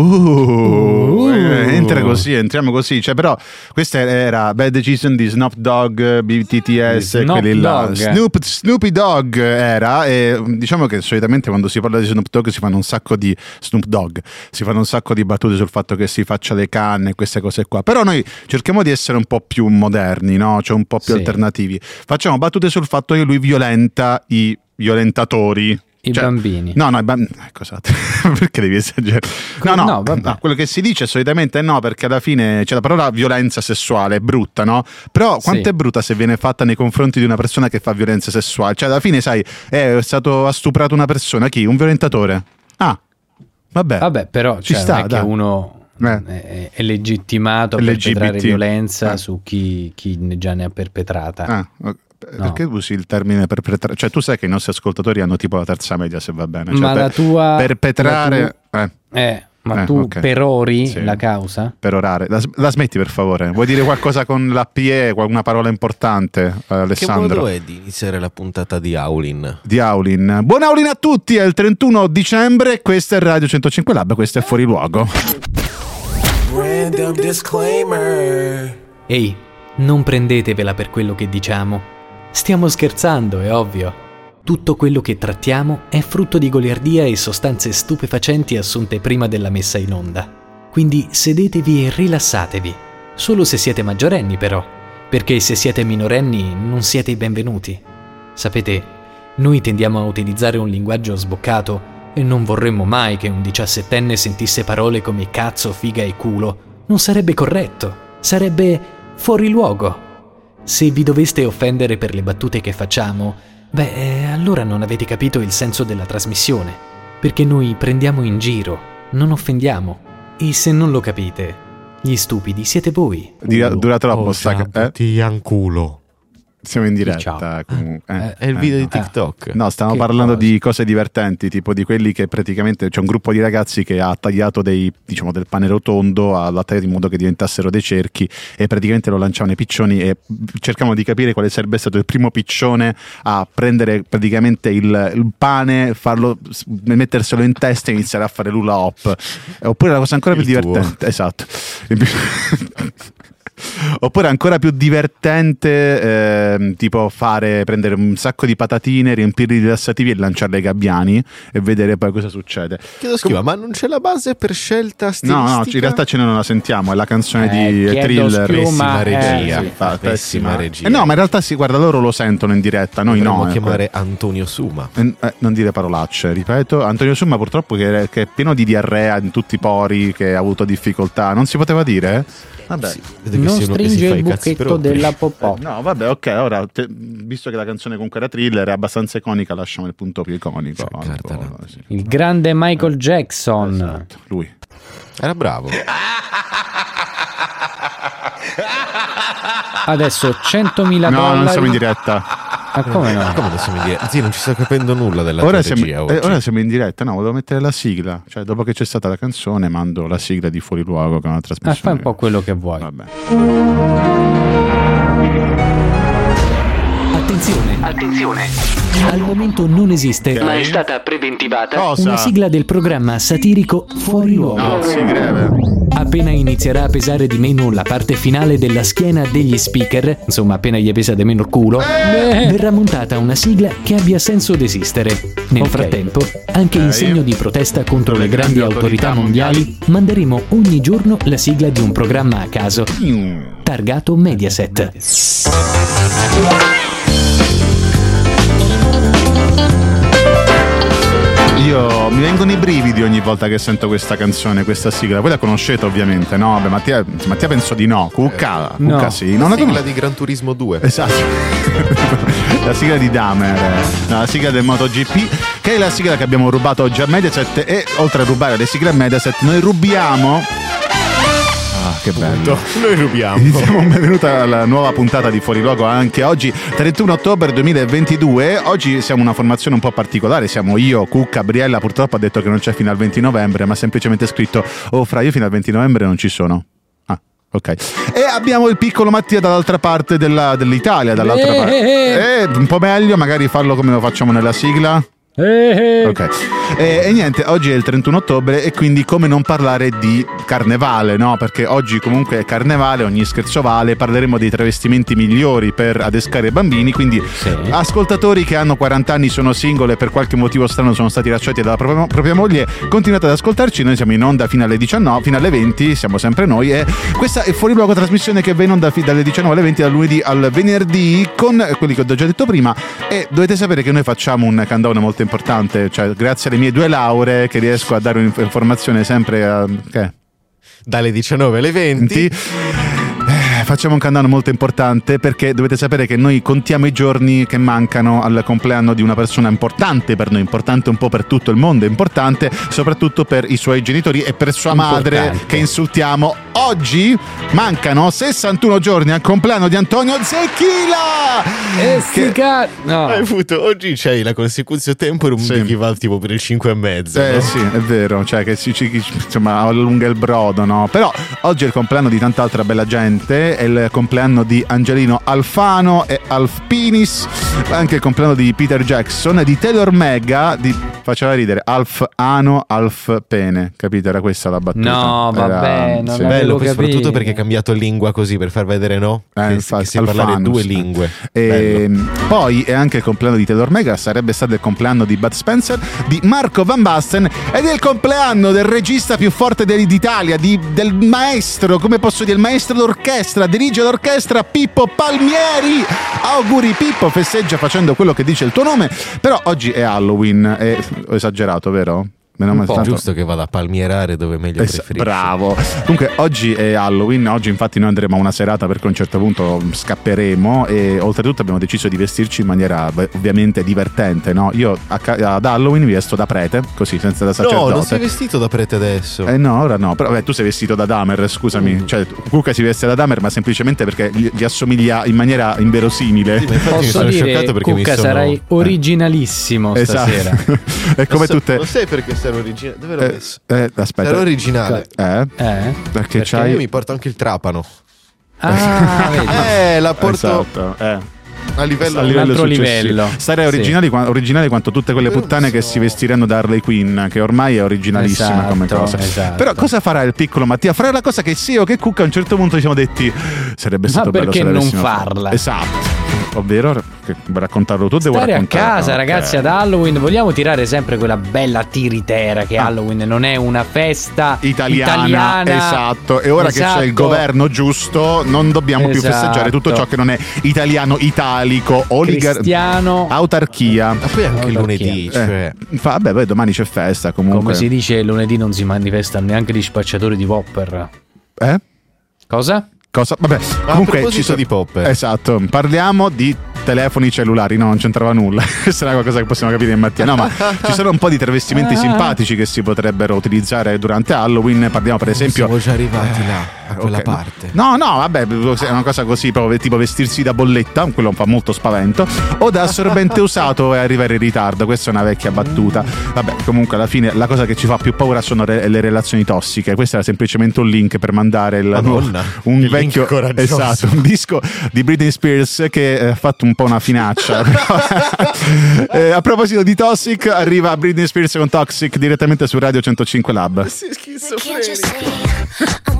Uh, eh, entra così, entriamo così. Cioè, però, questa era Bad Decision di Snoop Dogg, BTTS, Snoop quelli là. Snoop, Snoopy Dogg era. E diciamo che solitamente quando si parla di Snoop Dogg si fanno un sacco di Snoop Dogg, si fanno un sacco di battute sul fatto che si faccia le canne e queste cose qua. Però noi cerchiamo di essere un po' più moderni, no? Cioè un po' più Sì. alternativi. Facciamo battute sul fatto che lui violenta i violentatori. I Cioè, bambini. No, no, i bambini. Ecco, esatto. perché devi esagerare? No, no, No, no, quello che si dice solitamente è no, perché alla fine c'è la parola violenza sessuale, è brutta, no? Però quanto Sì. è brutta se viene fatta nei confronti di una persona che fa violenza sessuale? Cioè, alla fine, sai, è stato ha stuprato una persona, chi? Un violentatore. Ah, vabbè. Vabbè, però Ci cioè, sta, non è uno Eh. è, è legittimato a LGBT. perpetrare violenza Eh. su chi, chi ne già ne ha perpetrata. Ah, ok. Perché usi il termine perpetrare? Cioè, tu sai che i nostri ascoltatori hanno tipo la terza media, se va bene. Cioè, Ma per- la tua... perpetrare. la eh, Eh, ma Eh, tu ok. perori Sì. la causa? perorare. La, la smetti per favore? Vuoi dire qualcosa con la PE, una parola importante, eh, Che Alessandro? modo è di iniziare la puntata di Aulin? di Aulin. Buon Aulin a tutti, è il 31 dicembre, questo è Radio 105 Lab, questo è Fuori Luogo. Random disclaimer. Ehi, non prendetevela per quello che diciamo. Stiamo scherzando, è ovvio. Tutto quello che trattiamo è frutto di goliardia e sostanze stupefacenti assunte prima della messa in onda. Quindi sedetevi e rilassatevi. Solo se siete maggiorenni, però, perché se siete minorenni non siete i benvenuti. Sapete, noi tendiamo a utilizzare un linguaggio sboccato e non vorremmo mai che un diciassettenne sentisse parole come cazzo, figa e culo. Non sarebbe corretto, sarebbe fuori luogo. Se vi doveste offendere per le battute che facciamo, beh, eh, allora non avete capito il senso della trasmissione, perché noi prendiamo in giro, non offendiamo. E se non lo capite, gli stupidi siete voi. Dura troppo Oh, sta ca- eh? Ti anculo. Siamo in diretta Ciao. comunque. eh. È il video Eh, di TikTok. No, stiamo Che parlando cosa? di cose divertenti, tipo di quelli che praticamente c'è un gruppo di ragazzi che ha tagliato dei, diciamo, del pane rotondo alla tagliato in modo che diventassero dei cerchi e praticamente lo lanciavano ai piccioni e cercavano di capire quale sarebbe stato il primo piccione a prendere praticamente il, il pane, farlo, metterselo in testa e iniziare a fare l'ula hop. Oppure la cosa ancora più Il tuo. divertente, esatto. Oppure ancora più divertente, ehm, tipo fare, prendere un sacco di patatine, riempirli di lassativi e lanciarle ai gabbiani e vedere poi cosa succede. Chiedo schiva, ma non c'è la base per scelta stilistica? No, no, in realtà ce ne non la sentiamo, è la canzone Eh, di thriller. schiuma, Pessima eh, regia. sì. Fa- Pessima regia. Eh no, ma in realtà sì, guarda, loro lo sentono in diretta, noi Dovremmo no. ecco. chiamare Antonio Suma. Eh, eh, non dire parolacce, ripeto. Antonio Summa purtroppo che, che è pieno di diarrea in tutti i pori, che ha avuto difficoltà. Non si poteva dire? Vabbè. Sì, Non stringe il propri. della popò. No, vabbè, ok. Ora, te- visto che la canzone comunque era thriller, è abbastanza iconica, lasciamo il punto più iconico. Cioè, Un po', cartala. sì. Il grande Michael Jackson. Esatto, lui. Era bravo. Adesso 100.000 No, dollari. non siamo in diretta. Ma come no? Come non siamo in diretta? Sì, non ci sto capendo nulla della Ora siamo, eh, ora siamo in diretta. No, volevo mettere la sigla. Cioè, dopo che c'è stata la canzone, mando la sigla di Fuori Luogo, che è una Ah, trasmissione. fai un po' quello che vuoi. Vabbè. Attenzione, Attenzione, al momento non esiste ma è stata preventivata Cosa? una sigla del programma satirico Fuori Luogo. No, si greve. Appena inizierà a pesare di meno la parte finale della schiena degli speaker, insomma appena gli pesa di meno il culo, verrà montata una sigla che abbia senso d'esistere. Nel Ok. frattempo, anche in Ok. segno di protesta contro le grandi autorità mondiali, manderemo ogni giorno la sigla di un programma a caso, targato Mediaset. Io mi vengono i brividi ogni volta che sento questa canzone, questa sigla. Voi la conoscete ovviamente, no? Vabbè, Mattia, Mattia penso di no. Cucca, No. Cucca sì. Non La la sigla di Gran Turismo 2. Esatto. la sigla di Damer, no, la sigla del MotoGP, che è la sigla che abbiamo rubato oggi a Mediaset e oltre a rubare le sigle a Mediaset, noi rubiamo che bello. Noi rubiamo. Siamo benvenuti alla nuova puntata di Fuori Luogo anche oggi, 31 ottobre 2022. Oggi siamo una formazione un po' particolare, siamo io, Cucca, Briella, purtroppo ha detto che non c'è fino al 20 novembre, ma ha semplicemente scritto "Oh, fra io fino al 20 novembre non ci sono". Ah, ok. E abbiamo il piccolo Mattia dall'altra parte della- dell'Italia, dall'altra Eh, parte. eh, Eh, un po' meglio, magari farlo come lo facciamo nella sigla. Eh, eh. Ok. E, e niente, oggi è il 31 ottobre e quindi come non parlare di carnevale, no? Perché oggi comunque è carnevale, ogni scherzo vale, parleremo dei travestimenti migliori per adescare i bambini, quindi Sì. ascoltatori che hanno 40 anni, sono single e per qualche motivo strano sono stati lasciati dalla propria, propria moglie, continuate ad ascoltarci, noi siamo in onda fino alle 19, fino alle 20, siamo sempre noi e questa è Fuori Luogo trasmissione che va in onda dalle 19 alle 20 dal lunedì al venerdì con quelli che ho già detto prima e dovete sapere che noi facciamo un countdown molto importante, cioè grazie alle mie due lauree che riesco a dare un'informazione sempre a... che? Dalle 19 alle 20. Eh, Facciamo un countdown molto importante perché dovete sapere che noi contiamo i giorni che mancano al compleanno di una persona importante per noi, importante un po' per tutto il mondo, importante soprattutto per i suoi genitori e per sua madre Importante. che insultiamo. Oggi mancano 61 giorni al compleanno di Antonio Zecchila! Eh, sti Che- ca- no. Hai avuto, oggi c'hai la consecuzione temporum Sì. chi va tipo per il 5 e mezzo. Eh no? sì, è vero, cioè che si, ci- insomma allunga il brodo, no? Però oggi è il compleanno di tanta altra bella gente, è il compleanno di Angelino Alfano e Alf Pinis, anche il compleanno di Peter Jackson e di Taylor Mega, di, faceva ridere, Alf Ano, Alf Pene, capito? Era questa la battuta. No, vabbè, Era- non sì. Bello, poi soprattutto perché hai cambiato lingua così per far vedere no? Eh, che, infatti, che sai parlare due lingue. E poi è anche il compleanno di Taylor Mega, sarebbe stato il compleanno di Bud Spencer, di Marco Van Basten ed è il compleanno del regista più forte d'Italia, di- del maestro, come posso dire, il maestro d'orchestra, dirige l'orchestra Pippo Palmieri. Auguri Pippo, festeggia facendo quello che dice il tuo nome, però oggi è Halloween, è, ho esagerato, vero? Meno Un male po'. tanto- Giusto che vada a palmierare dove meglio Es- preferisci. bravo. Comunque oggi è Halloween, oggi infatti noi andremo a una serata perché a un certo punto scapperemo e oltretutto abbiamo deciso di vestirci in maniera beh, ovviamente divertente, no? Io a ca- ad Halloween mi vesto da prete, così senza da No, sacerdote. non sei vestito da prete adesso. Eh no, ora no, però vabbè, tu sei vestito da Damer, scusami, Mm. cioè Cuca si veste da Damer ma semplicemente perché gli, gli assomiglia in maniera inverosimile. Sì, ma infatti mi Posso sono dire, scioccato perché mi Cucca, sono... sarai originalissimo stasera. Esatto. è come so- tutte... Lo sai perché sarò originale? Dove l'ho Eh, messo? eh, aspetta. Sarò originale. Eh? Eh? Perché Perché c'hai... io mi porto anche il trapano. Ah, vedi. Eh, la porto Esatto, eh. a livello... a livello livello. Sarei Sì. originali, qua- originale quanto tutte quelle puttane che so. si vestiranno da Harley Quinn, che ormai è originalissima Esatto, come cosa. esatto. Però cosa farà il piccolo Mattia? Farà la cosa che sia io che Cucca a un certo punto ci siamo detti sarebbe Ma stato bello perché non l'avessimo fatto". farla? Esatto. Ovvero che vuoi raccontarlo tu, devo Stare a raccontarlo. casa, Ok. ragazzi, ad Halloween vogliamo tirare sempre quella bella tiritera che Ah. Halloween non è una festa Italiana, italiana. esatto. E ora che c'è il Esatto. governo giusto, non dobbiamo più Esatto. festeggiare tutto ciò che non è italiano, italico, oligar- cristiano. autarchia. Ma poi anche Autarchia. lunedì, Eh, cioè... fa- vabbè, poi domani c'è festa comunque. Come si dice, lunedì non si manifestano neanche gli spacciatori di Whopper. Eh? Cosa? Cosa? Vabbè, comunque ci sono di Popper. Esatto, parliamo di telefoni cellulari, no, non c'entrava nulla. Questa è una cosa che possiamo capire in Mattia. No, ma ci sono un po' di travestimenti Ah. simpatici che si potrebbero utilizzare durante Halloween. Parliamo per esempio Siamo già arrivati là, a quella Ok, no. parte. No, no, vabbè, è una cosa così, proprio tipo vestirsi da bolletta, quello fa molto spavento, o da assorbente usato e arrivare in ritardo, questa è una vecchia battuta. Vabbè, comunque alla fine la cosa che ci fa più paura sono re- le relazioni tossiche, questo era semplicemente un link per mandare il, Madonna, un che vecchio esatto, un disco di Britney Spears che eh, ha fatto un po' una finaccia. Eh, a proposito di Toxic, arriva Britney Spears con Toxic direttamente su Radio 105 Lab. I'm calling?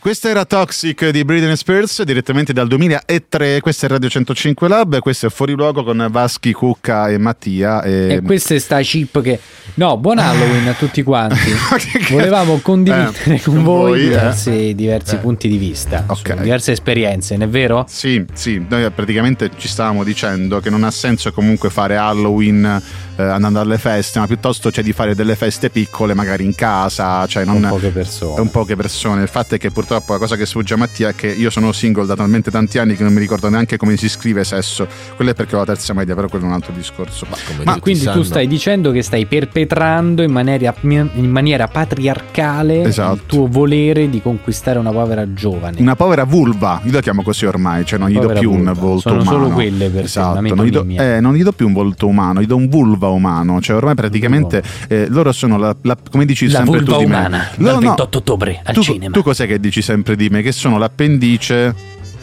Questa era Toxic di Britney Spears direttamente dal 2003. Questa è Radio 105 Lab. Questo è Fuori Luogo con Vaschi, Cucca e Mattia. E... E questa è sta chip che... No, buon Halloween a tutti quanti. Volevamo condividere Eh, con voi voi, eh. diversi, diversi punti di vista, Ok. su diverse esperienze, non è vero? Sì, sì, noi praticamente ci stavamo dicendo che non ha senso comunque fare Halloween eh, andando alle feste, ma piuttosto c'è di fare delle feste piccole, magari in casa, cioè non Con poche persone. con poche persone. Il fatto è che purtroppo la cosa che sfugge a Mattia è che io sono single da talmente tanti anni che non mi ricordo neanche come si scrive sesso. Quello è perché ho la terza media, però quello è un altro discorso. Come Ma tutti Quindi tu sanno. stai dicendo che stai perpetrando in maniera, in maniera patriarcale Esatto. il tuo volere di conquistare una povera giovane. Una povera vulva, io la chiamo così ormai, cioè non gli do più un vulva. volto Sono umano. solo quelle per esatto, una non gli, do, eh, non gli do più un volto umano, gli do un vulva umano, cioè ormai praticamente eh, loro sono la, la- come dici La sempre tu di me. umana, Loro dal no, 28 ottobre al tu, cinema. tu cos'è che dici sempre di me? Che sono l'appendice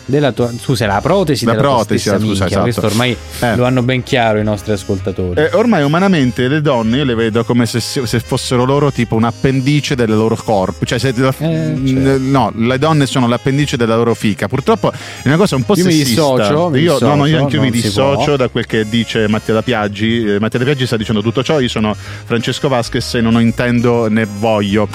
Della tua, scusa, la protesi La della tua protesi, stessa scusa, esatto. Questo ormai Eh. lo hanno ben chiaro i nostri ascoltatori. Eh, ormai umanamente le donne io le vedo come se, se fossero loro tipo un appendice del loro corpo. Cioè, se, Eh, certo. no, le donne sono l'appendice della loro fica. Purtroppo è una cosa un po' Io mi sessista. dissocio, mi io, no, no, io dissocio, anche mi dissocio da quel che dice Mattia da Piaggi. Eh, Mattia da Piaggi sta dicendo tutto ciò. Io sono Francesco Vasquez e non intendo né voglio.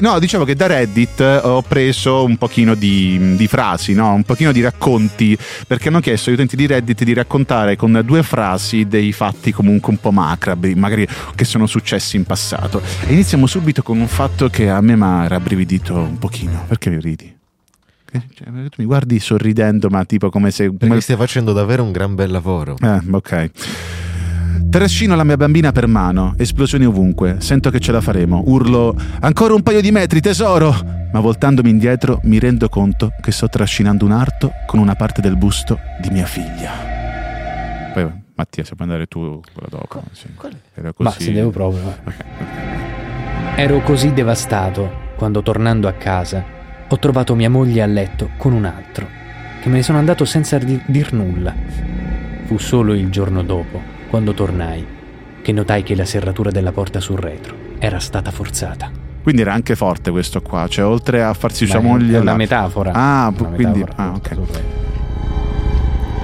No, dicevo che da Reddit eh, ho preso un pochino di, di frasi, no? un pochino di racconti, perché hanno chiesto agli utenti di Reddit di raccontare con due frasi dei fatti comunque un po' macabri, magari che sono successi in passato. E iniziamo subito con un fatto che a me mi ha rabbrividito un pochino. Perché ridi? Che- cioè, tu mi guardi sorridendo, ma tipo come se... Perché come- stai facendo davvero un gran bel lavoro. eh, ok. Trascino la mia bambina per mano, esplosioni ovunque, sento che ce la faremo, urlo ancora un paio di metri tesoro, ma voltandomi indietro mi rendo conto che sto trascinando un arto con una parte del busto di mia figlia. Poi Mattia, se puoi andare tu quella dopo. sì. Era Ma così. se devo proprio. eh. Ok, ok. Ero così devastato quando tornando a casa ho trovato mia moglie a letto con un altro, che me ne sono andato senza di- dir nulla. Fu solo il giorno dopo, quando tornai, che notai che la serratura della porta sul retro era stata forzata. Quindi era anche forte questo qua, cioè oltre a farsi sua Ma è- una la- metafora. Ah, Una quindi... metafora, Ah, ok.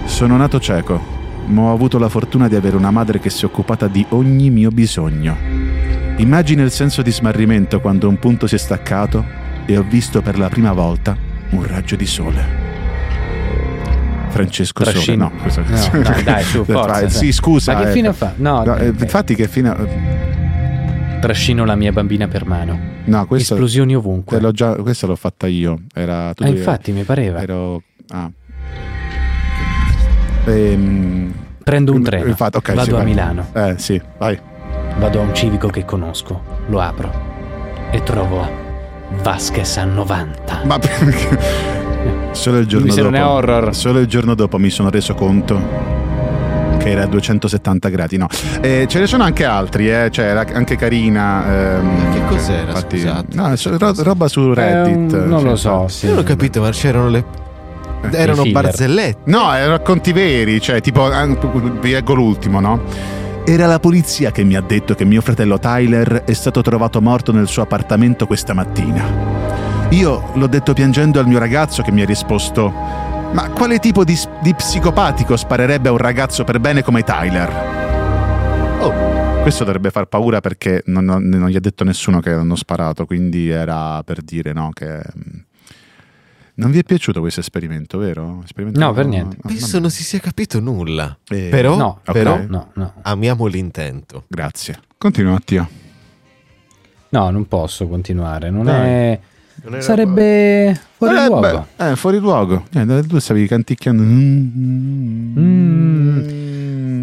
Sono nato cieco, ma ho avuto la fortuna di avere una madre che si è occupata di ogni mio bisogno. Immagina il senso di smarrimento quando un punto si è staccato e ho visto per la prima volta un raggio di sole. Francesco Sole, Trascino. no, questo- No, dai, su, forza, sì. Scusa. Ma che eh, fine fa? No, no, eh, eh, infatti che fine Trascino la mia bambina per mano. No, questo Esplosioni ovunque. l'ho già questa l'ho fatta io, era Ah, infatti, mi pareva. ero ah. Ehm, Prendo un treno. infatti, ok, vado sì, a vai. Milano. Eh, sì, vai. Vado a un civico che conosco. Lo apro. E trovo Vasquez a 90. Ma perché? Solo il giorno dopo. non è horror. Solo il giorno dopo mi sono reso conto che era a 270 gradi. No, Eh, ce ne sono anche altri, eh, cioè era anche carina. ehm, Che cos'era, infatti- scusate? No, so- ro- roba su È Reddit. un- non cioè, lo so. Sì. Io non ho capito, ma c'erano le. Erano filler. barzellette. No, erano racconti veri, cioè tipo, vi leggo l'ultimo, no? Era la polizia che mi ha detto che mio fratello Tyler è stato trovato morto nel suo appartamento questa mattina. Io l'ho detto piangendo al mio ragazzo che mi ha risposto: Ma quale tipo di, di psicopatico sparerebbe a un ragazzo per bene come Tyler? Oh, questo dovrebbe far paura perché non, non- non gli ha detto nessuno che l'hanno sparato, quindi era per dire no che. mm, Non vi è piaciuto questo esperimento, vero? Esperimento No, per niente. Ah, Penso non si sia capito nulla. Eh, però, no, però ok. No, no. amiamo l'intento. Grazie. Continua Mattia. No, non posso continuare. Non Dai. è. Sarebbe fuori Eh, luogo. beh, eh, fuori luogo. Eh, tu stavi canticchiando. Mm.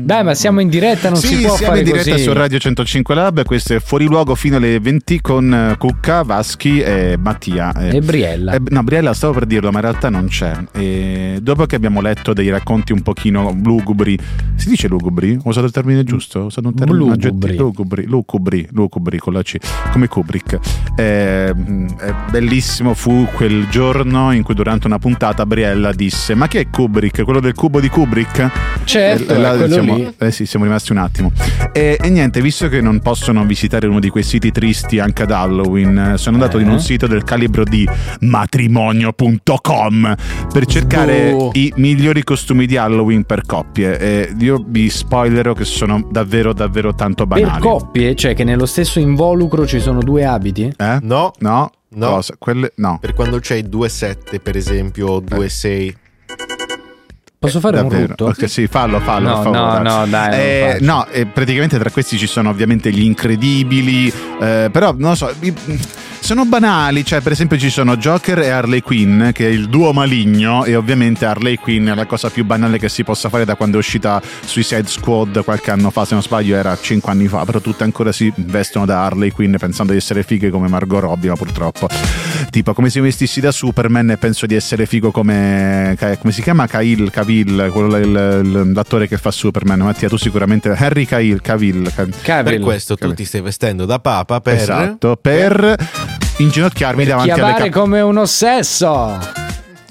Dai, ma siamo in diretta, non sì, si può siamo fare in diretta così. su Radio 105 Lab. Questo è fuori luogo fino alle 20 con eh, Cucca, Vaschi e Mattia. Eh, E Briella. eh, no, Briella stavo per dirlo, ma in realtà non c'è. E dopo che abbiamo letto dei racconti un pochino lugubri, si dice lugubri? Ho usato il termine giusto? Ho usato un termine Lugubri. lugubri, lugubri, lugubri con la C, come Kubrick. Eh, mm, bellissimo fu quel giorno in cui durante una puntata Briella disse: Ma chi è Kubrick? Quello del cubo di Kubrick? Certo, E è quello siamo, lì. eh sì, siamo rimasti un attimo. E, e niente, visto che non possono visitare uno di quei siti tristi anche ad Halloween, eh, sono andato Eh. in un sito del calibro di matrimonio.com per cercare Boh. i migliori costumi di Halloween per coppie. E io vi spoilerò che sono davvero, davvero tanto Per banali. coppie, cioè che nello stesso involucro ci sono due abiti? Eh? No, No? No. Cosa? Quelle, no. per quando c'hai 2,7 per esempio, o 2,6. Posso fare un Davvero? rutto? Ok, sì, fallo, fallo. No, per favore. no, no, dai, Eh, no, eh, praticamente tra questi ci sono ovviamente gli incredibili, eh, però non lo so. i- Sono banali, cioè per esempio ci sono Joker e Harley Quinn, che è il duo maligno, e ovviamente Harley Quinn è la cosa più banale che si possa fare da quando è uscita Suicide Squad qualche anno fa, se non sbaglio era 5 anni fa, però tutte ancora si vestono da Harley Quinn pensando di essere fighe come Margot Robbie, ma purtroppo. Tipo, come se io vestissi da Superman e penso di essere figo come... come si chiama? Cahill, Cavill, quello, il- il- l'attore che fa Superman. Mattia, tu sicuramente... Harry Cahill, Cavill. Cavill. Per Cavill. questo tu Capito. ti stai vestendo da papa per... Esatto, per inginocchiarmi Per davanti alle camere. come un ossesso.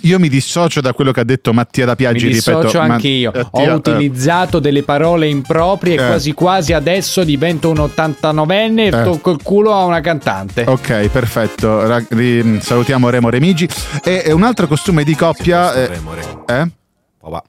io mi dissocio da quello che ha detto Mattia da Mi Piaggi, dissocio ripeto. anche io. Mattia, Ho eh, utilizzato delle parole improprie e Eh. quasi quasi adesso divento un 89enne e Eh. tocco il culo a una cantante. Ok, perfetto. Ra- ri- salutiamo Remo Remigi. E, e un altro costume di coppia. eh, Remo, Remo. eh? Oh, va.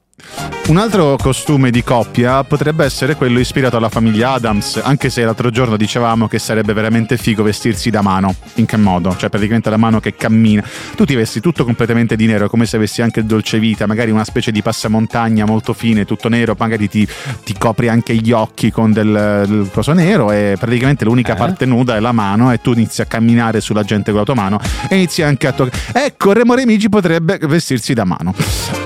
Un altro costume di coppia potrebbe essere quello ispirato alla famiglia Adams, anche se l'altro giorno dicevamo che sarebbe veramente figo vestirsi da mano. In che modo? Cioè praticamente la mano che cammina. Tu ti vesti tutto completamente di nero, come se avessi anche il dolce vita, magari una specie di passamontagna molto fine, tutto nero, magari ti, ti copri anche gli occhi con del, del coso nero e praticamente l'unica Eh? parte nuda è la mano e tu inizi a camminare sulla gente con la tua mano e inizi anche a toccare. Ecco, Remo Remigi potrebbe vestirsi da mano.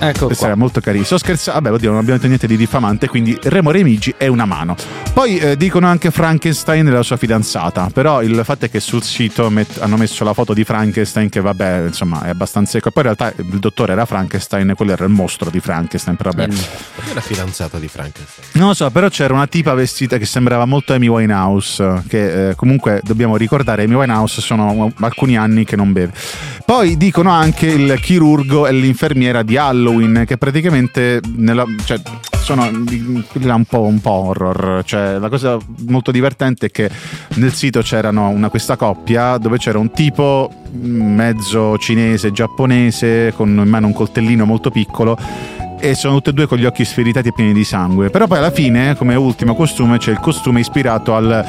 Ecco era molto carino. Sto scherzando, vabbè, oddio, non abbiamo detto niente di diffamante, quindi Remo Remigi è una mano. Poi eh, dicono anche Frankenstein e la sua fidanzata, però il fatto è che sul sito met- hanno messo la foto di Frankenstein che vabbè, insomma, è abbastanza ecco. Poi in realtà il dottore era Frankenstein quello era il mostro di Frankenstein, però vabbè. Perché è la fidanzata di Frankenstein? Non lo so, però c'era una tipa vestita che sembrava molto Amy Winehouse, che eh, comunque dobbiamo ricordare, Amy Winehouse sono alcuni anni che non beve. Poi dicono anche il chirurgo e l'infermiera di Halloween, che praticamente nella- cioè, sono un po', un po' horror. Cioè, la cosa molto divertente è che nel sito una, questa coppia dove c'era un tipo mezzo cinese, giapponese, con in mano un coltellino molto piccolo e sono tutte e due con gli occhi sferitati e pieni di sangue. Però poi alla fine, come ultimo costume, c'è il costume ispirato al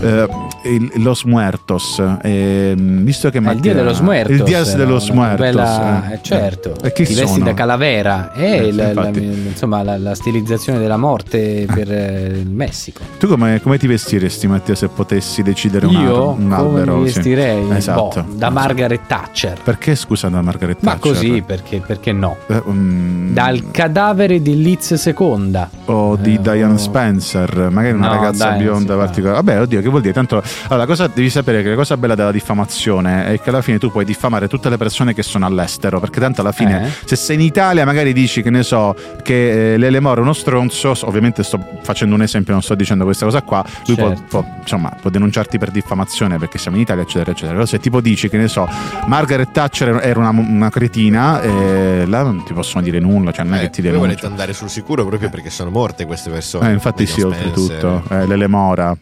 eh, il- Los Muertos. E, mm, visto che Ma il Mattia- Dia dello Muertos. Il Dia dellos una Muertos. bella- eh. eh, certo. E chi Ti vesti sono? da calavera. È Eh, il- la, infatti. insomma, la, la stilizzazione della morte per eh, il Messico. Tu come, come ti vestiresti, Mattia, se potessi decidere un, Io un albero? mi sì. vestirei? Esatto. Boh, da Margaret Thatcher. Perché scusa da Margaret Ma Thatcher? così, perché, perché no? Eh, mm, Dal cadavere di Liz II. o di Eh, Diane o- Spencer, magari una No, ragazza dai, bionda particolare. Vabbè, oddio, che vuol dire? Tanto allora, la cosa devi sapere che la cosa bella della diffamazione è che alla fine tu puoi diffamare tutte le persone che sono all'estero, perché tanto alla fine Eh? se sei in Italia magari dici che ne so che eh, Lele Moro è uno stronzo, ovviamente sto facendo un esempio, non sto dicendo questa cosa qua, lui può, Certo. può, insomma, può denunciarti per diffamazione perché siamo in Italia, eccetera, eccetera. Però se tipo dici che ne so, Margaret Thatcher era una, una cretina, eh, là non ti possono dire nulla, cioè non è Eh, che ti voi denunciano. volete andare sul sicuro proprio perché sono morte queste persone. Eh, infatti sì, oltretutto. Eh, Lele Mora.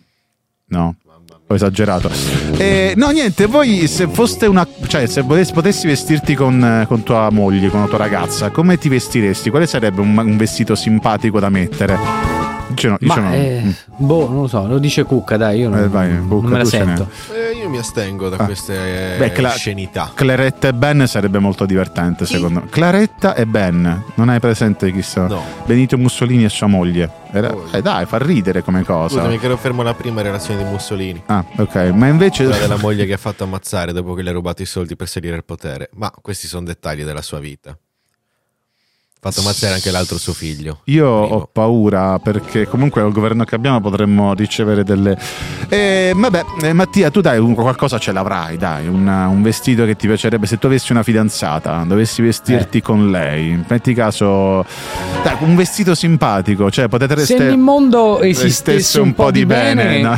No. Ho esagerato. Eh, no, niente, voi se foste una. cioè, se potessi vestirti con, con tua moglie, con la tua ragazza, come ti vestiresti? Quale sarebbe un, un vestito simpatico da mettere? Io no, Ma n'ho- eh, mm. boh, non lo so, lo dice Cucca, dai, io non, Eh, vai, non me la sento. Eh, io mi astengo da Ah. queste Beh, Cla- scenità. Claretta e Ben sarebbe molto divertente, secondo me. Claretta e Ben, non hai presente chi sono? No. Benito Mussolini e sua moglie. Era- Oh. eh, dai, fa ridere come cosa. Scusami che ero fermo alla prima relazione di Mussolini. Ah, ok, ma invece. Quella della moglie che ha fatto ammazzare dopo che le ha rubato i soldi per salire al potere. Ma questi sono dettagli della sua vita. Fatto ammazzare anche l'altro suo figlio. Io Primo. ho paura perché comunque al governo che abbiamo potremmo ricevere delle... Eh, vabbè, eh, Mattia, tu dai un- qualcosa ce l'avrai, dai, una- un vestito che ti piacerebbe se tu avessi una fidanzata, dovessi vestirti con lei, metti caso... Dai, un vestito simpatico, cioè potete Se restare... il mondo esistesse un po' di bene, no?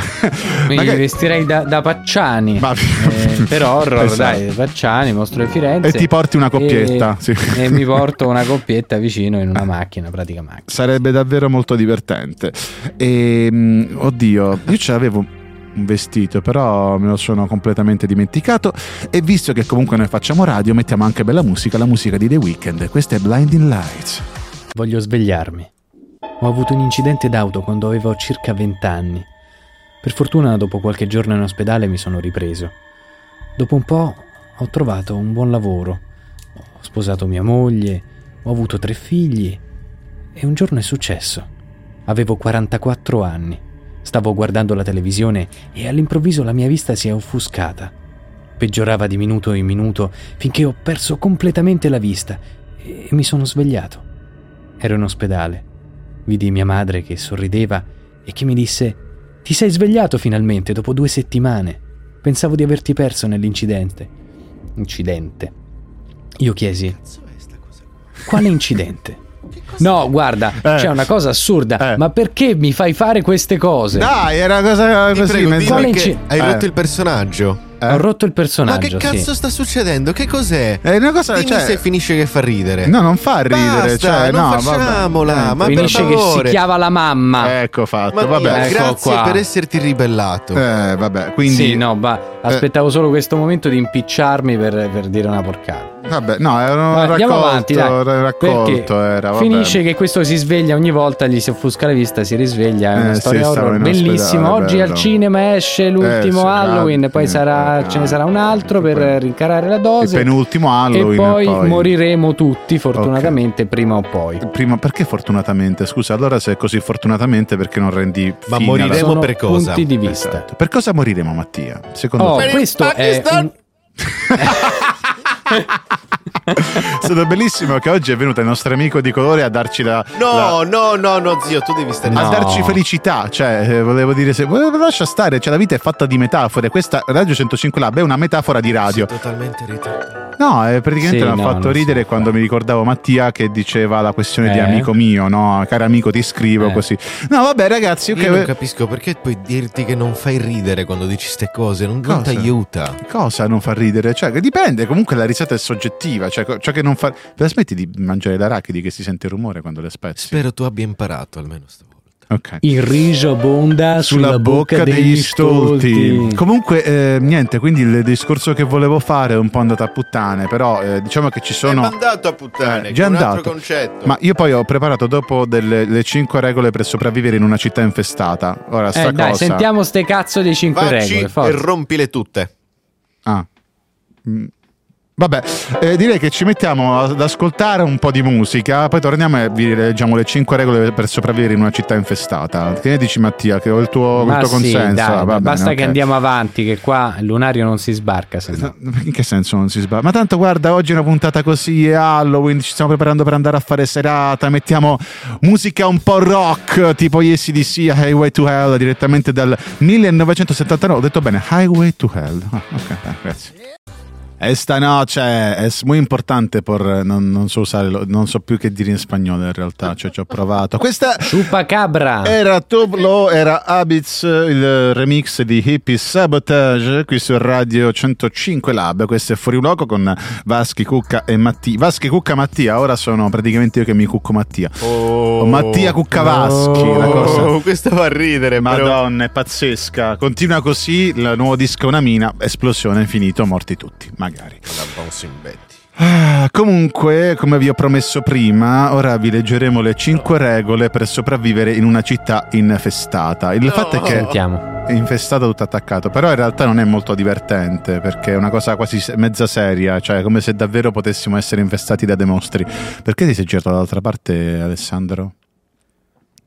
mi Magari- vestirei da, da Pacciani. Ma- Eh, per horror, Esatto. dai, Pacciani, mostro di Firenze. E ti porti una coppietta, E, sì. e mi porto una coppietta vicino in una macchina, pratica macchina. Sarebbe davvero molto divertente. E, oddio, io ce l'avevo un vestito, però me lo sono completamente dimenticato. E visto che comunque noi facciamo radio, mettiamo anche bella musica, la musica di The Weeknd. Questa è Blinding Lights. Voglio svegliarmi. Ho avuto un incidente d'auto quando avevo circa 20 anni. Per fortuna, dopo qualche giorno in ospedale mi sono ripreso. Dopo un po' ho trovato un buon lavoro. Ho sposato mia moglie, ho avuto tre figli e un giorno è successo. Avevo 44 anni. Stavo guardando la televisione e all'improvviso la mia vista si è offuscata. Peggiorava di minuto in minuto finché ho perso completamente la vista e mi sono svegliato. Ero in ospedale. Vidi mia madre che sorrideva e che mi disse: Ti sei svegliato finalmente dopo due settimane. Pensavo di averti perso nell'incidente. Incidente. Io chiesi: Quale incidente? No, guarda, Eh. c'è una cosa assurda. Eh. Ma perché mi fai fare queste cose? Dai, era una cosa così. prego, dimmi inci- hai Eh. rotto il personaggio. Eh? Ho rotto il Ma personaggio. che cazzo sì. sta succedendo? Che cos'è? È una cosa, Dimmi cioè- se finisce che fa ridere. No, non fa ridere. Basta, cioè, non no, facciamola, vabbè. ma per Finisce che si chiava la mamma. Ecco fatto. Ma vabbè. Ecco grazie qua. per esserti ribellato. Eh, vabbè, quindi. Sì, no, ma aspettavo solo questo momento di impicciarmi per, per dire una porcata. Vabbè, no, era un raccolto. andiamo avanti, dai. raccolto Perché era, vabbè. finisce che questo si sveglia ogni volta, gli si offusca la vista, si risveglia. È una Eh, sì, storia in bellissima. Oggi bello. al cinema esce l'ultimo Eh, sì, Halloween, poi eh, sarà- ce ne sarà un altro per poi- rincarare la Il dose. penultimo Halloween. e poi, moriremo tutti, fortunatamente, prima o poi. Prima, perché fortunatamente? Scusa, allora se è così fortunatamente perché non rendi Ma fine moriremo alla- per cosa? punti di vista. Esatto. Per cosa moriremo Mattia? Secondo Oh, te? questo è un- È stato bellissimo che oggi è venuto il nostro amico di colore a darci la... No, la- no, no, no, zio, tu devi stare No. A darci felicità, cioè eh, volevo dire se lascia stare, cioè la vita è fatta di metafore. Questa Radio 105 Lab è una metafora di radio. Sei totalmente ritardato. No, eh, praticamente Sì, mi ha no, fatto ridere so. quando mi ricordavo Mattia che diceva la questione di Eh? amico mio, no? Caro amico, ti scrivo Eh. così. No, vabbè, ragazzi, ok. Io non capisco perché puoi dirti che non fai ridere quando dici ste cose, non, non ti Cosa? aiuta. Cosa non fa ridere? Cioè, che dipende, comunque la risata è soggettiva. Cioè, co- ciò che non fa. La smetti di mangiare l'arachidi che si sente il rumore quando le spezzi? Spero tu abbia imparato almeno stavolta. Ok. Il riso abbonda Sulla bocca degli stolti. Comunque, eh, niente, quindi il discorso che volevo fare è un po' andato a puttane, però eh, diciamo che ci sono. È mandato a puttane, Eh, già andato. altro concetto. Ma io poi ho preparato dopo delle, le 5 regole per sopravvivere in una città infestata. Ora, sta Eh, dai, cosa. sentiamo ste cazzo di cinque Vacci regole. e forza. rompile tutte. Ah. Mm. Vabbè, eh, direi che ci mettiamo ad ascoltare un po' di musica, poi torniamo e vi leggiamo le 5 regole per sopravvivere in una città infestata. Che ne dici Mattia? Che ho il tuo, il tuo sì, consenso? dai, Ah, va basta bene, che andiamo avanti, che qua il lunario non si sbarca. Se no. In che senso non si sbaglia? Ma tanto guarda, oggi è una puntata così, è Halloween, ci stiamo preparando per andare a fare serata, mettiamo musica un po' rock, tipo gli ACDC, Highway to Hell, direttamente dal 1979. Ho detto bene, Highway to Hell. Ah, ok, grazie. Esta noche es muy importante por non, non so usare lo- non so più che dire in spagnolo in realtà, cioè ci ho provato. Questa Chupacabra. era Tublo, era Habits, il remix di Hippie Sabotage qui su Radio 105 Lab. Questo è Fuori Luogo con Vaschi, Cucca e Mattia. Vaschi, Cucca, Mattia. Ora sono praticamente io che mi cucco Mattia. Oh, Mattia Cuccavaschi, una cosa. Oh, questo fa ridere, però. Madonna, è pazzesca. Continua così, il nuovo disco è una mina, esplosione, finito, morti tutti, magari. Da Bonsimbetti. Ah, comunque, come vi ho promesso prima, ora vi leggeremo le 5 regole per sopravvivere in una città infestata. Il No. fatto è che Sentiamo. è infestato tutto attaccato, però in realtà non è molto divertente perché è una cosa quasi mezza seria, cioè come se davvero potessimo essere infestati da dei mostri. Perché ti sei girato dall'altra parte, Alessandro?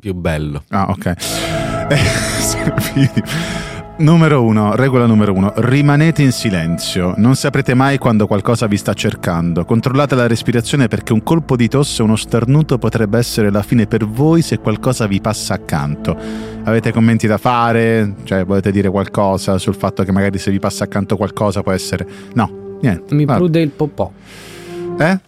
Più bello. Ah, ok. Eh. Numero uno, regola numero uno, rimanete in silenzio, non saprete mai quando qualcosa vi sta cercando, controllate la respirazione perché un colpo di tosse o uno starnuto potrebbe essere la fine per voi se qualcosa vi passa accanto. Avete commenti da fare? Cioè volete dire qualcosa sul fatto che magari se vi passa accanto qualcosa può essere... No, niente. Mi prude il popò. Eh?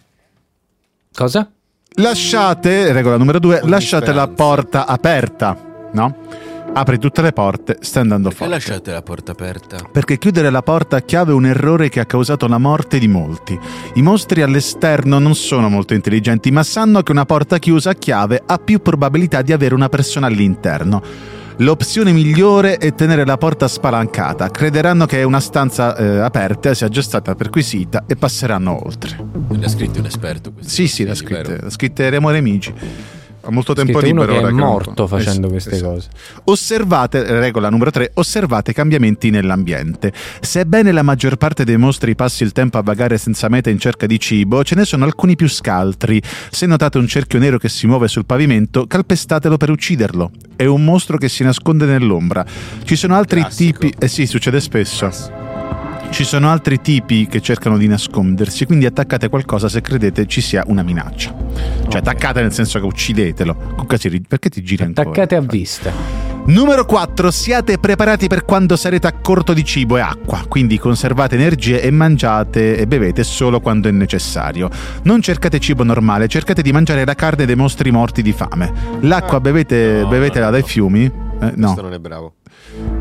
Cosa? Lasciate, regola numero due, lasciate la porta aperta, no? Apri tutte le porte, stai andando Perché forte. lasciate la porta aperta? Perché chiudere la porta a chiave è un errore che ha causato la morte di molti. I mostri all'esterno non sono molto intelligenti, ma sanno che una porta chiusa a chiave ha più probabilità di avere una persona all'interno. L'opzione migliore è tenere la porta spalancata. Crederanno che una stanza eh, aperta sia già stata perquisita e passeranno oltre. L'ha scritto un esperto. questo Sì, sì, l'ha vero? l'ha scritta Remo Remici. Ha molto tempo Scritto uno libero che è morto facendo Eh, queste esatto. cose. Osservate, regola numero 3, osservate i cambiamenti nell'ambiente. Sebbene la maggior parte dei mostri passi il tempo a vagare senza meta in cerca di cibo, ce ne sono alcuni più scaltri. Se notate un cerchio nero che si muove sul pavimento, calpestatelo per ucciderlo. È un mostro che si nasconde nell'ombra. Ci sono altri Classico. tipi... Eh sì, succede spesso. Ci sono altri tipi che cercano di nascondersi, quindi attaccate qualcosa se credete ci sia una minaccia. Cioè attaccate nel senso che uccidetelo. Comunque si ri- perché ti giri ancora? Attaccate a vista. Numero 4. Siate preparati per quando sarete a corto di cibo e acqua, quindi conservate energie e mangiate e bevete solo quando è necessario. Non cercate cibo normale, cercate di mangiare la carne dei mostri morti di fame. L'acqua bevete, No, bevetela no, dai no. fiumi. Eh, no. Questo non è bravo.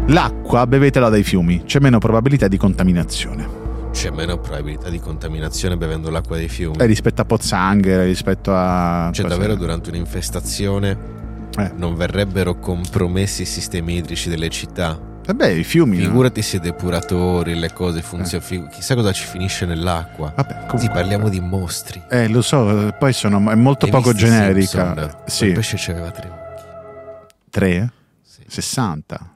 L'acqua bevetela dai fiumi, c'è meno probabilità di contaminazione. C'è meno probabilità di contaminazione bevendo l'acqua dei fiumi. Eh, rispetto a pozzanghere, rispetto a... Cioè, davvero durante un'infestazione Eh. non verrebbero compromessi i sistemi idrici delle città. Eh beh, i fiumi... no? Figurati se i depuratori, le cose funzionano. Chissà cosa ci finisce nell'acqua. Vabbè, Sì, comunque- parliamo di mostri. Eh, lo so, poi sono, è molto Hai poco generica. Simpson? Sì, Il pesce c'aveva tre occhi. 3? Sì. 60.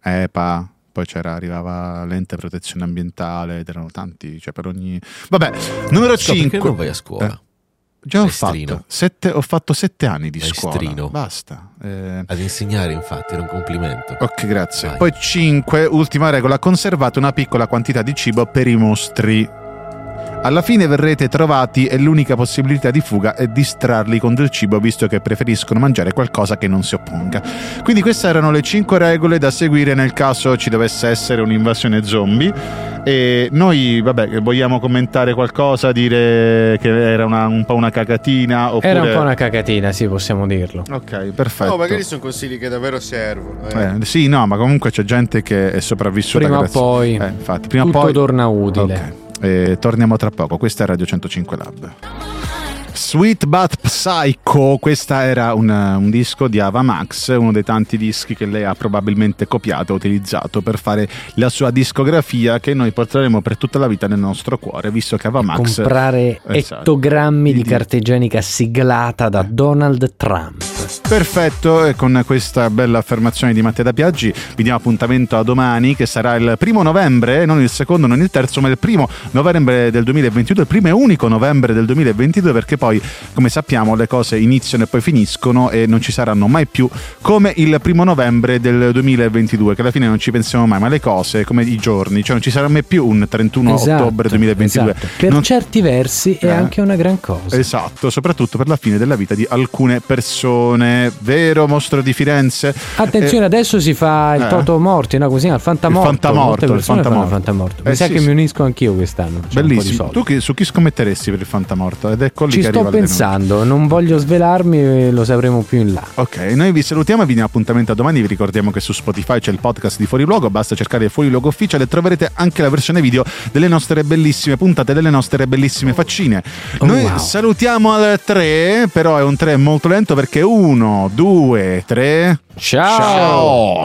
EPA, poi c'era, arrivava l'ente protezione ambientale, ed erano tanti, cioè per ogni... Vabbè, numero perché 5. non vai a scuola? Già ho fatto, sette, ho fatto sette anni di Maestrino. scuola. Basta. Eh, Ad insegnare, infatti, era un complimento. ok, grazie. Vai. Poi 5, ultima regola, conservate una piccola quantità di cibo per i mostri. Alla fine verrete trovati e l'unica possibilità di fuga è distrarli con del cibo visto che preferiscono mangiare qualcosa che non si opponga. Quindi queste erano le 5 regole da seguire nel caso ci dovesse essere un'invasione zombie. E noi, vabbè, vogliamo commentare qualcosa, dire che era una- un po' una cagatina? Oppure... Era un po' una cacatina, sì, possiamo dirlo. Ok, perfetto. Oh, magari sono consigli che davvero servono. eh. Eh, sì, no, ma comunque c'è gente che è sopravvissuta. Prima o grazie- poi Eh, infatti, prima o tutto poi torna utile. Ok. Eh, torniamo tra poco. Questa è Radio 105 Lab. Sweet But Psycho, questa era un, un disco di Ava Max, uno dei tanti dischi che lei ha probabilmente copiato e utilizzato per fare la sua discografia che noi porteremo per tutta la vita nel nostro cuore, visto che Ava Max... Comprare Esatto. ettogrammi di Di- carta igienica siglata da Donald Trump. Perfetto, e con questa bella affermazione di Matteo da Piaggi vi diamo appuntamento a domani che sarà il primo novembre, non il secondo, non il terzo, ma il primo novembre del 2022, il primo e unico novembre del 2022 perché poi, come sappiamo, le cose iniziano e poi finiscono e non ci saranno mai più come il primo novembre del 2022, che alla fine non ci pensiamo mai, ma le cose come i giorni, cioè non ci sarà mai più un 31 Esatto, ottobre 2022. esatto. Per Non- certi versi è Eh. anche una gran cosa. Esatto, soprattutto per la fine della vita di alcune persone. Vero, mostro di Firenze? Attenzione, adesso si fa il eh. Toto Morti, no? Così, il fantamorto. Il fantamorto, il fantamorto. fantamorto. Mi Eh, sa sì, che sì. mi unisco anch'io quest'anno. C'è Bellissimo. Tu chi- su chi scommetteresti per il fantamorto? Ed ecco lì Ci che sto pensando, non voglio svelarmi, lo sapremo più in là. Ok, noi vi salutiamo e vi diamo appuntamento a domani. Vi ricordiamo che su Spotify c'è il podcast di Fuori Luogo. Basta cercare Fuori Luogo Official e troverete anche la versione video delle nostre bellissime puntate, delle nostre bellissime faccine. Oh, noi wow. salutiamo al 3, però è un 3 molto lento perché 1, 2, 3. Ciao! Ciao.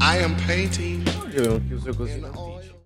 I am painting Io avevo chiuso così.